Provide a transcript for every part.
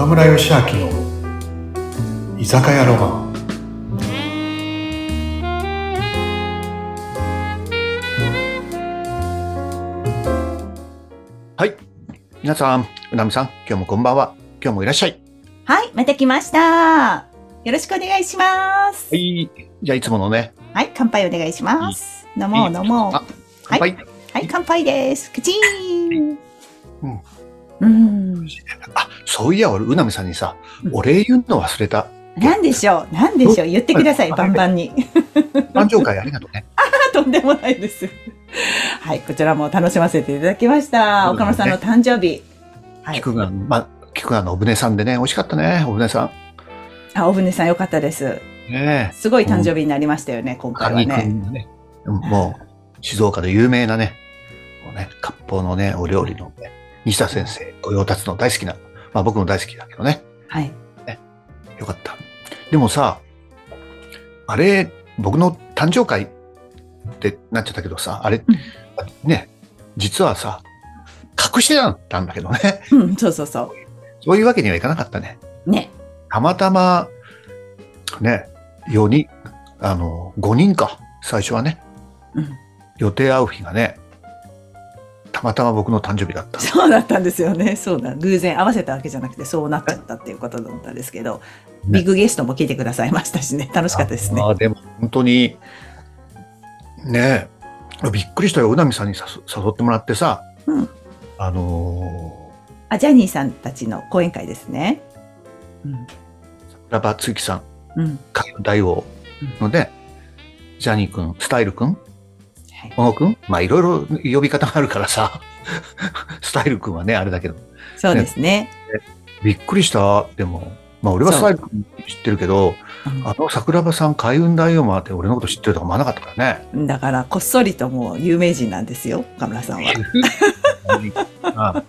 岡村義明の居酒屋ロマンはい。皆さん、うなみさん、今日もこんばんは。今日もいらっしゃい。はい、また来ました。よろしくお願いします。はい。じゃあ、いつものね。はい、乾杯お願いします。飲もう飲もう。あ、乾杯。はい、乾杯です。口ーうん。うん。あ、そういや、俺、うなみさんにさう、んお礼言うの忘れた。なんでしょう？なんでしょう？言ってください、うんバンバンに。誕生会ありがとうね。とんでもないです。はい、こちらも楽しませていただきました。岡村さんの誕生日。はい。菊が、ま、菊がのお船さんでね、美味しかったね、お船さあ、お船さんよかったです。ん。ねすごい誕生日になりましたよね、今回はね、もう、静岡で有名なね、もうね、割烹のね、お料理のね、西田先生、御用達の大好きな、まあ僕も大好きだけどね。はい。よかった。でもさ、あれ、僕の誕生会ってなっちゃったけどさ、あれ、ね、実はさ、隠してたんだけどね。うん、そうそうそそういうわけにはいかなかったね。う。ね。たまたま、ね、4人、あの、5人か、最初はね、うん。予定合う日がね、たまたま僕の誕生日だった。そうだったんですよね。そうだ。偶然合わせたわけじゃなくて、そうなっちゃったっていうことだったんですけど、ビッグゲストも来てくださいましたしね。楽しかったですね。あーでも本当に、ねえ、びっくりしたよ。うなみさんに誘誘ってもらってさ、うんあのあ、ジャニーさんたちの講演会ですね。うん。ー、ラバーつゆきさん、うん。海運大王ので、ジャニー君、スタイル君、はい。小野君、まあいろいろ呼び方があるからさ、スタイル君はね、あれだけど、そうですね。びっくりした。でも、まあ俺はスタイル君知ってるけど、あの桜庭さん、海運大王もあって俺のこと知ってるとは思わなかったからね。うんだから、こっそりともう有名人なんですよ、岡村さんは。あ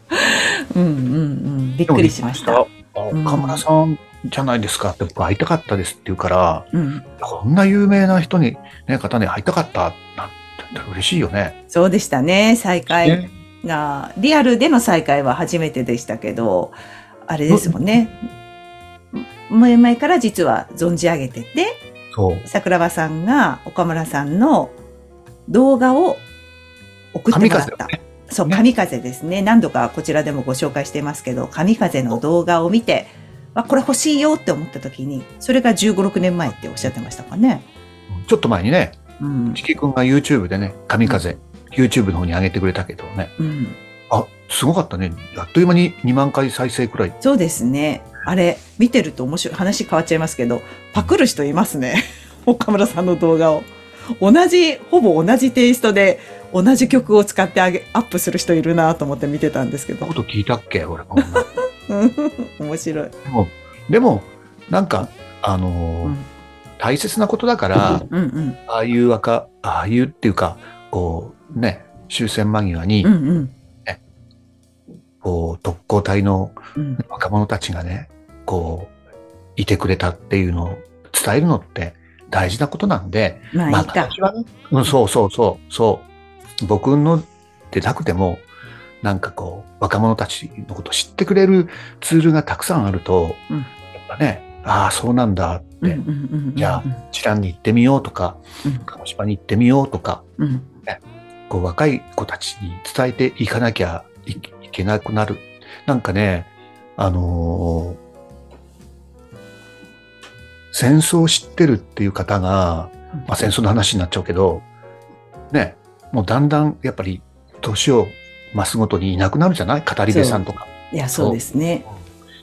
うんうんうん。びっくりしました。あ岡村さんじゃないですかって僕会いたかったですって言うから、うん。こんな有名な人に、ね、方に会いたかったなんて嬉しいよね。そうでしたね、再会ねが。リアルでの再会は初めてでしたけど、あれですもんね。前々から実は存じ上げてて。桜庭さんが岡村さんの動画を送ってもらった。ねそう、ね神風ですね。何度かこちらでもご紹介していますけど、神風の動画を見て、あ、これ欲しいよって思った時に、それが15、6年前っておっしゃってましたかね。ちょっと前にね、うん。チキ君が YouTube でね、神風、YouTube の方に上げてくれたけどね、うん。あ、すごかったね。あっという間に2万回再生くらい。そうですね。あれ、見てると面白い、話変わっちゃいますけど、パクる人いますね。岡村さんの動画を。同じ、ほぼ同じテイストで、同じ曲を使ってあげ、アップする人いるなと思って見てたんですけど。こと聞いたっけ？俺。こんなうん 面白い。でも、でも、なんか、あのーうん大切なことだから、うんうん。ああいう若、ああいうっていうか、こう、ね、終戦間際に、うんうん。こう、特攻隊のうん若者たちがね、こう、いてくれたっていうのを伝えるのって大事なことなんで、まあいいか。私はね、うん、そうそうそう、そう。僕のでなくても、なんかこう、若者たちのことを知ってくれるツールがたくさんあると、うんやっぱね、ああ、そうなんだって、うんうんうんうん。じゃあチランに行ってみようとか、うん鹿児島に行ってみようとか、うん。こう若い子たちに伝えていかなきゃいいけなくなる。なんかね、あのー戦争を知ってるっていう方が、まあ、戦争の話になっちゃうけど、ね、もうだんだんやっぱり年を増すごとにいなくなるじゃない？語り部さんとか。いや、そうですね。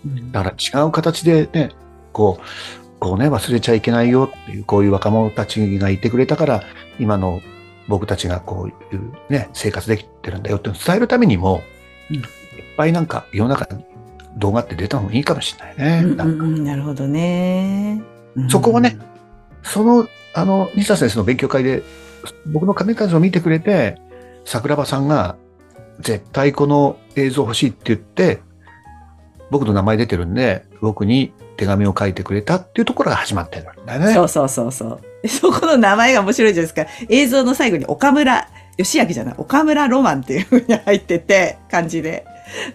うんだから違う形でね、こう、こうね、忘れちゃいけないよっていう、こういう若者たちがいてくれたから、今の僕たちがこういうね、生活できてるんだよって伝えるためにも、うんいっぱいなんか世の中に動画って出た方がいいかもしれないね。うんうんうんなるほどね。うんそこはね、その、あの、西田先生の勉強会で、僕の神風を見てくれて、桜庭さんが、絶対この映像欲しいって言って、僕の名前出てるんで、僕に手紙を書いてくれたっていうところが始まってるんだよね。そうそうそうそう。でそこの名前が面白いじゃないですか。映像の最後に岡村義明じゃない、岡村ロマンっていう風に入ってて、漢字で。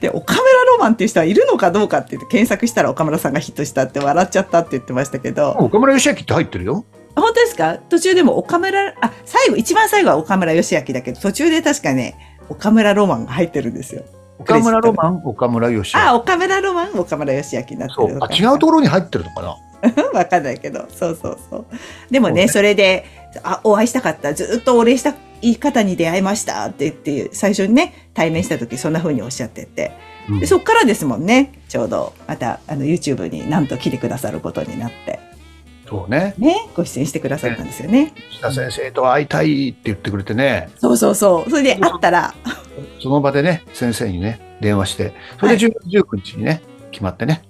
で、岡村ロマンっていう人はいるのかどうかって言って検索したら岡村さんがヒットしたって笑っちゃったって言ってましたけど、岡村義明って入ってるよ。本当ですか？途中でも岡村、あ、最後、一番最後は岡村義明だけど、途中で確かね、岡村ロマンが入ってるんですよ。岡村ロマン、岡村義明。あ、岡村ロマン、岡村義明になってそう。あ、るのか違うところに入ってるのかな？わかんないけど、そうそうそう。でもね、そうね。それで、あ、お会いしたかった、ずっとお礼したいい方に出会いました。って言って、最初にね、対面した時そんな風におっしゃってて。うん。でそっからですもんね、ちょうど、また、あの、YouTube になんと来てくださることになって、そうね。ね、ご出演してくださったんですよね。石田先生と会いたいって言ってくれてね、そうそうそう。それで会ったら、その場でね、先生にね、電話して、それで10月19日にね、決まってね。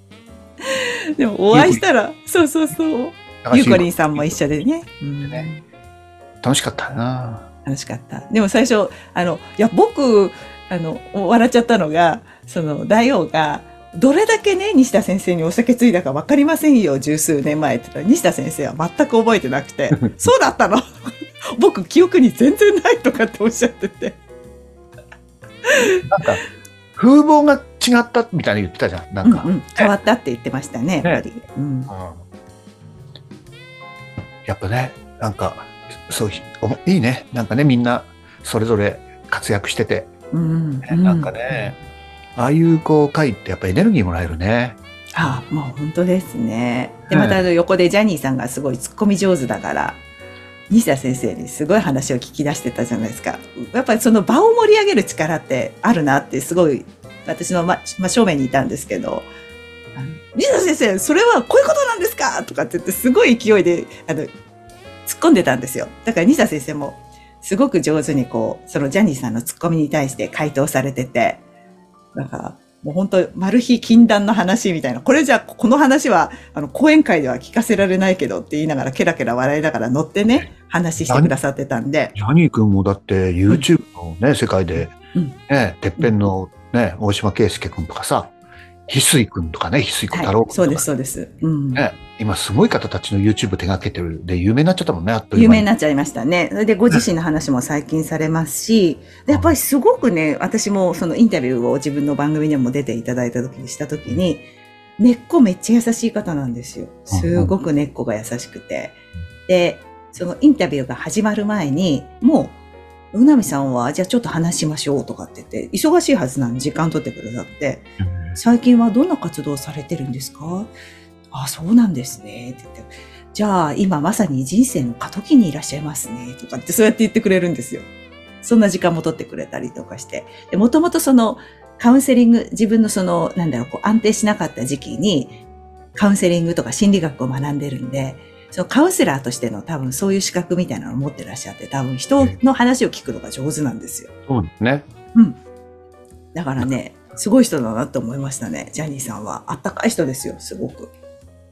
でもお会いしたら、そうそうそう。ゆうこりんさんも一緒でね。うんね楽しかったな楽しかった。でも最初、あの、いや、僕、あの、笑っちゃったのが、その、大王が、どれだけね、西田先生にお酒ついだか分かりませんよ、十数年前って言ったら、西田先生は全く覚えてなくて、そうだったの僕、記憶に全然ないとかっておっしゃってて。なんか、風貌が違ったみたいに言ってたじゃん。なんか。うんうん、変わったって言ってましたね、やっぱり。うんうんやっぱね、なんか、そう、おいいね。なんかね、みんな、それぞれ活躍してて、うんねなんかね、ああいうこう会ってやっぱエネルギーもらえるね。ああ、もう本当ですね。で、はいまたあの横でジャニーさんがすごい突っ込み上手だから、西田先生にすごい話を聞き出してたじゃないですか。やっぱりその場を盛り上げる力ってあるなってすごい、私の真真正面にいたんですけど、あの西田先生、それはこういうことなんですかとかって言ってすごい勢いで、あの、突っ込んでたんですよ。だから西田先生もすごく上手にこう、そのジャニーさんの突っ込みに対して回答されてて、なんか、もう本当、マル秘禁断の話みたいな。これじゃあ、この話は、あの、講演会では聞かせられないけどって言いながら、ケラケラ笑いながら乗ってね、話してくださってたんで。ジャニー君もだって YouTube のね、世界でうん、ね、てっぺんのね、大島圭介君とかさ、翡翠君とかね、翡翠君太郎はい、君とか、そうです、そうです。うん。ね、今すごい方たちの YouTube 手掛けてるで有名になっちゃったもんね、あっという有間に。名になっちゃいましたね。それで、ご自身の話も最近されますし、でやっぱりすごくね、私もそのインタビューを自分の番組でも出ていただいた時にした時に、根っこめっちゃ優しい方なんですよ。すごく根っこが優しくて。で、そのインタビューが始まる前に、もう、うなみさんは、じゃあちょっと話しましょうとかって言って、忙しいはずなんで時間取ってくださって、最近はどんな活動をされてるんですか？あ、そうなんですね。って言って。じゃあ、今まさに人生の過渡期にいらっしゃいますね。とかってそうやって言ってくれるんですよ。そんな時間も取ってくれたりとかして。で、もともとその、カウンセリング、自分のその、なんだろう、こう安定しなかった時期に、カウンセリングとか心理学を学んでるんで、そのカウンセラーとしての多分そういう資格みたいなのを持ってらっしゃって、多分人の話を聞くのが上手なんですよ。そうですね。うん。だからね、すごい人だなって思いましたね。ジャニーさんは。あったかい人ですよ、すごく。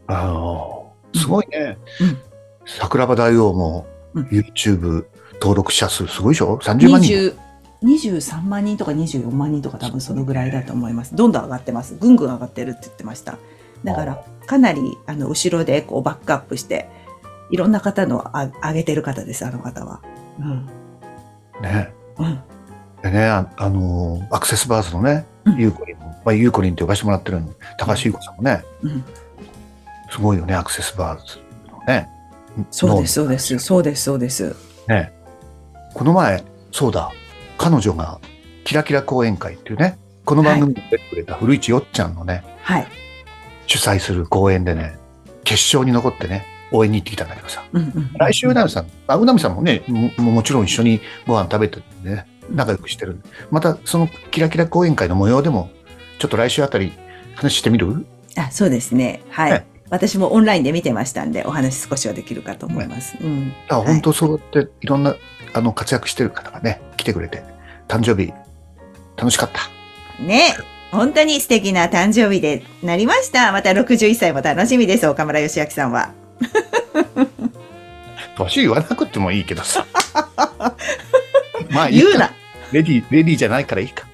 あのすごいね。うん桜庭大王もうん YouTube 登録者数すごいでしょ ?30 万人。20 23万人とか24万人とか多分そのぐらいだと思います。どんどん上がってます。ぐんぐん上がってるって言ってました。だから、かなり、あの、後ろでこうバックアップして、いろんな方のあ上げてる方です、あの方は。うん。ね。うん。でね、あ、あのーアクセスバーズのねうん、ゆうこりんも、まあ、ゆうこりんって呼ばせてもらってるの高橋優子さんもね、うん。すごいよね、アクセスバーズのね。そうです、そうです、そうです、そうです。ね。この前、そうだ、彼女が、キラキラ講演会っていうね、この番組に出てくれた古市よっちゃんのね、はい。主催する講演でね、決勝に残ってね、応援に行ってきたんだけどさ、うんうん。来週うなみさん、あ、うなみさんもね、ももちろん一緒にご飯食べててね、仲良くしてる。また、そのキラキラ講演会の模様でも、ちょっと来週あたり話してみる？あ、そうですね。はい。ね私もオンラインで見てましたんで、お話少しはできるかと思います。うん。あ、はい本当そうやっていろんな、あの、活躍してる方がね、来てくれて、誕生日、楽しかった。ね本当に素敵な誕生日でなりました。また61歳も楽しみです、岡村義明さんは。年言わなくてもいいけどさ。まあいいか言うな。レディー、レディーじゃないからいいか。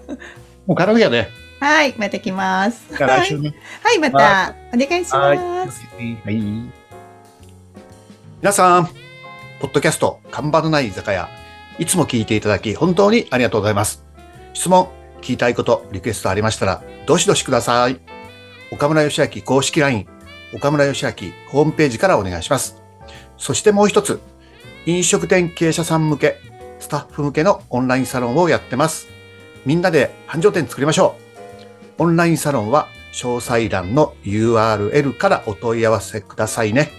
もうカラオケやね。はい、また来ます。ね。はい、またお願いしはい。ます。はい。皆さん、ポッドキャスト、看板のない居酒屋、いつも聞いていただき、本当にありがとうございます。質問、聞聞きたいこと、リクエストありましたら、どしどしください。岡村義明公式 LINE、岡村義明ホームページからお願いします。そしてもう一つ、飲食店経営者さん向け、スタッフ向けのオンラインサロンをやってます。みんなで繁盛店作りましょう。オンラインサロンは詳細欄の URL からお問い合わせくださいね。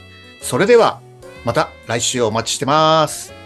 それでは、また来週お待ちしてます。